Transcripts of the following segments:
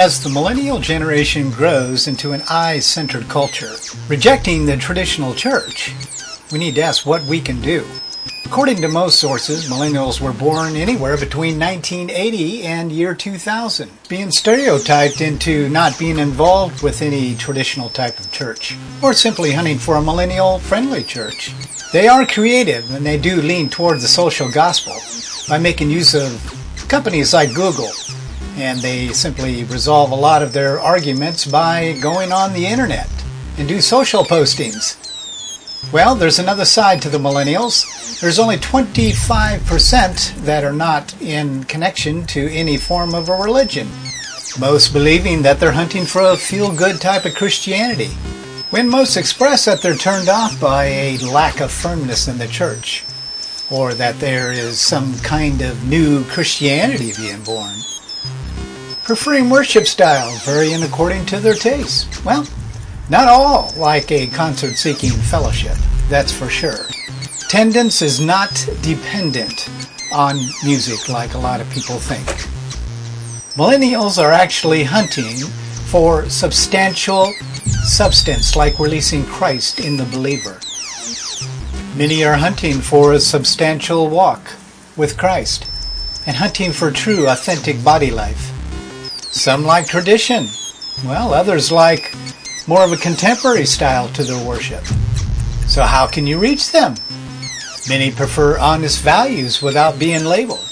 As the millennial generation grows into an I-centered culture, rejecting the traditional church, we need to ask what we can do. According to most sources, millennials were born anywhere between 1980 and year 2000, being stereotyped into not being involved with any traditional type of church, or simply hunting for a millennial-friendly church. They are creative and they do lean toward the social gospel by making use of companies like Google, and they simply resolve a lot of their arguments by going on the internet and do social postings. Well, there's another side to the millennials there's only 25% that are not in connection to any form of a religion, most believing that they're hunting for a feel-good type of Christianity, when most express that they're turned off by a lack of firmness in the church, or that there is some kind of new Christianity being born. Preferring worship styles varying according to their taste. Well, not all like a concert-seeking fellowship, that's for sure. Attendance is not dependent on music like a lot of people think. Millennials are actually hunting for substantial substance like releasing Christ in the believer. Many are hunting for a substantial walk with Christ and hunting for true, authentic body life. Some like tradition, well, others like more of a contemporary style to their worship. So how can you reach them? Many prefer honest values without being labeled.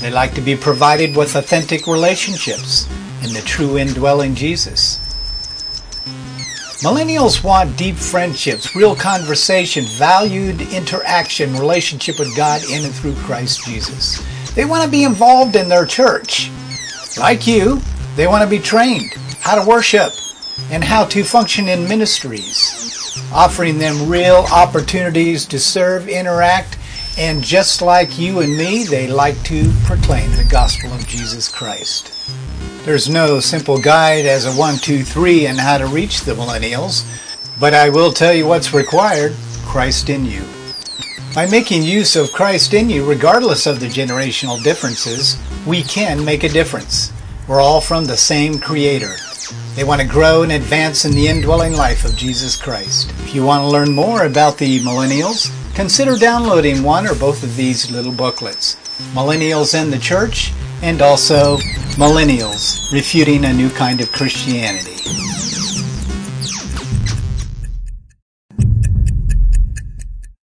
They like to be provided with authentic relationships in the true indwelling Jesus. Millennials want deep friendships, real conversation, valued interaction, relationship with God in and through Christ Jesus. They want to be involved in their church. Like you, they want to be trained how to worship and how to function in ministries offering them real opportunities to serve, interact, and just like you and me, they like to proclaim the gospel of Jesus Christ. There's no simple guide as a one, two, three in how to reach the millennials, but I will tell you what's required, Christ in you. By making use of Christ in you, regardless of the generational differences, we can make a difference. We're all from the same Creator. They want to grow and advance in the indwelling life of Jesus Christ. If you want to learn more about the millennials, consider downloading one or both of these little booklets. Millennials in the Church and also Millennials Refuting a New Kind of Christianity.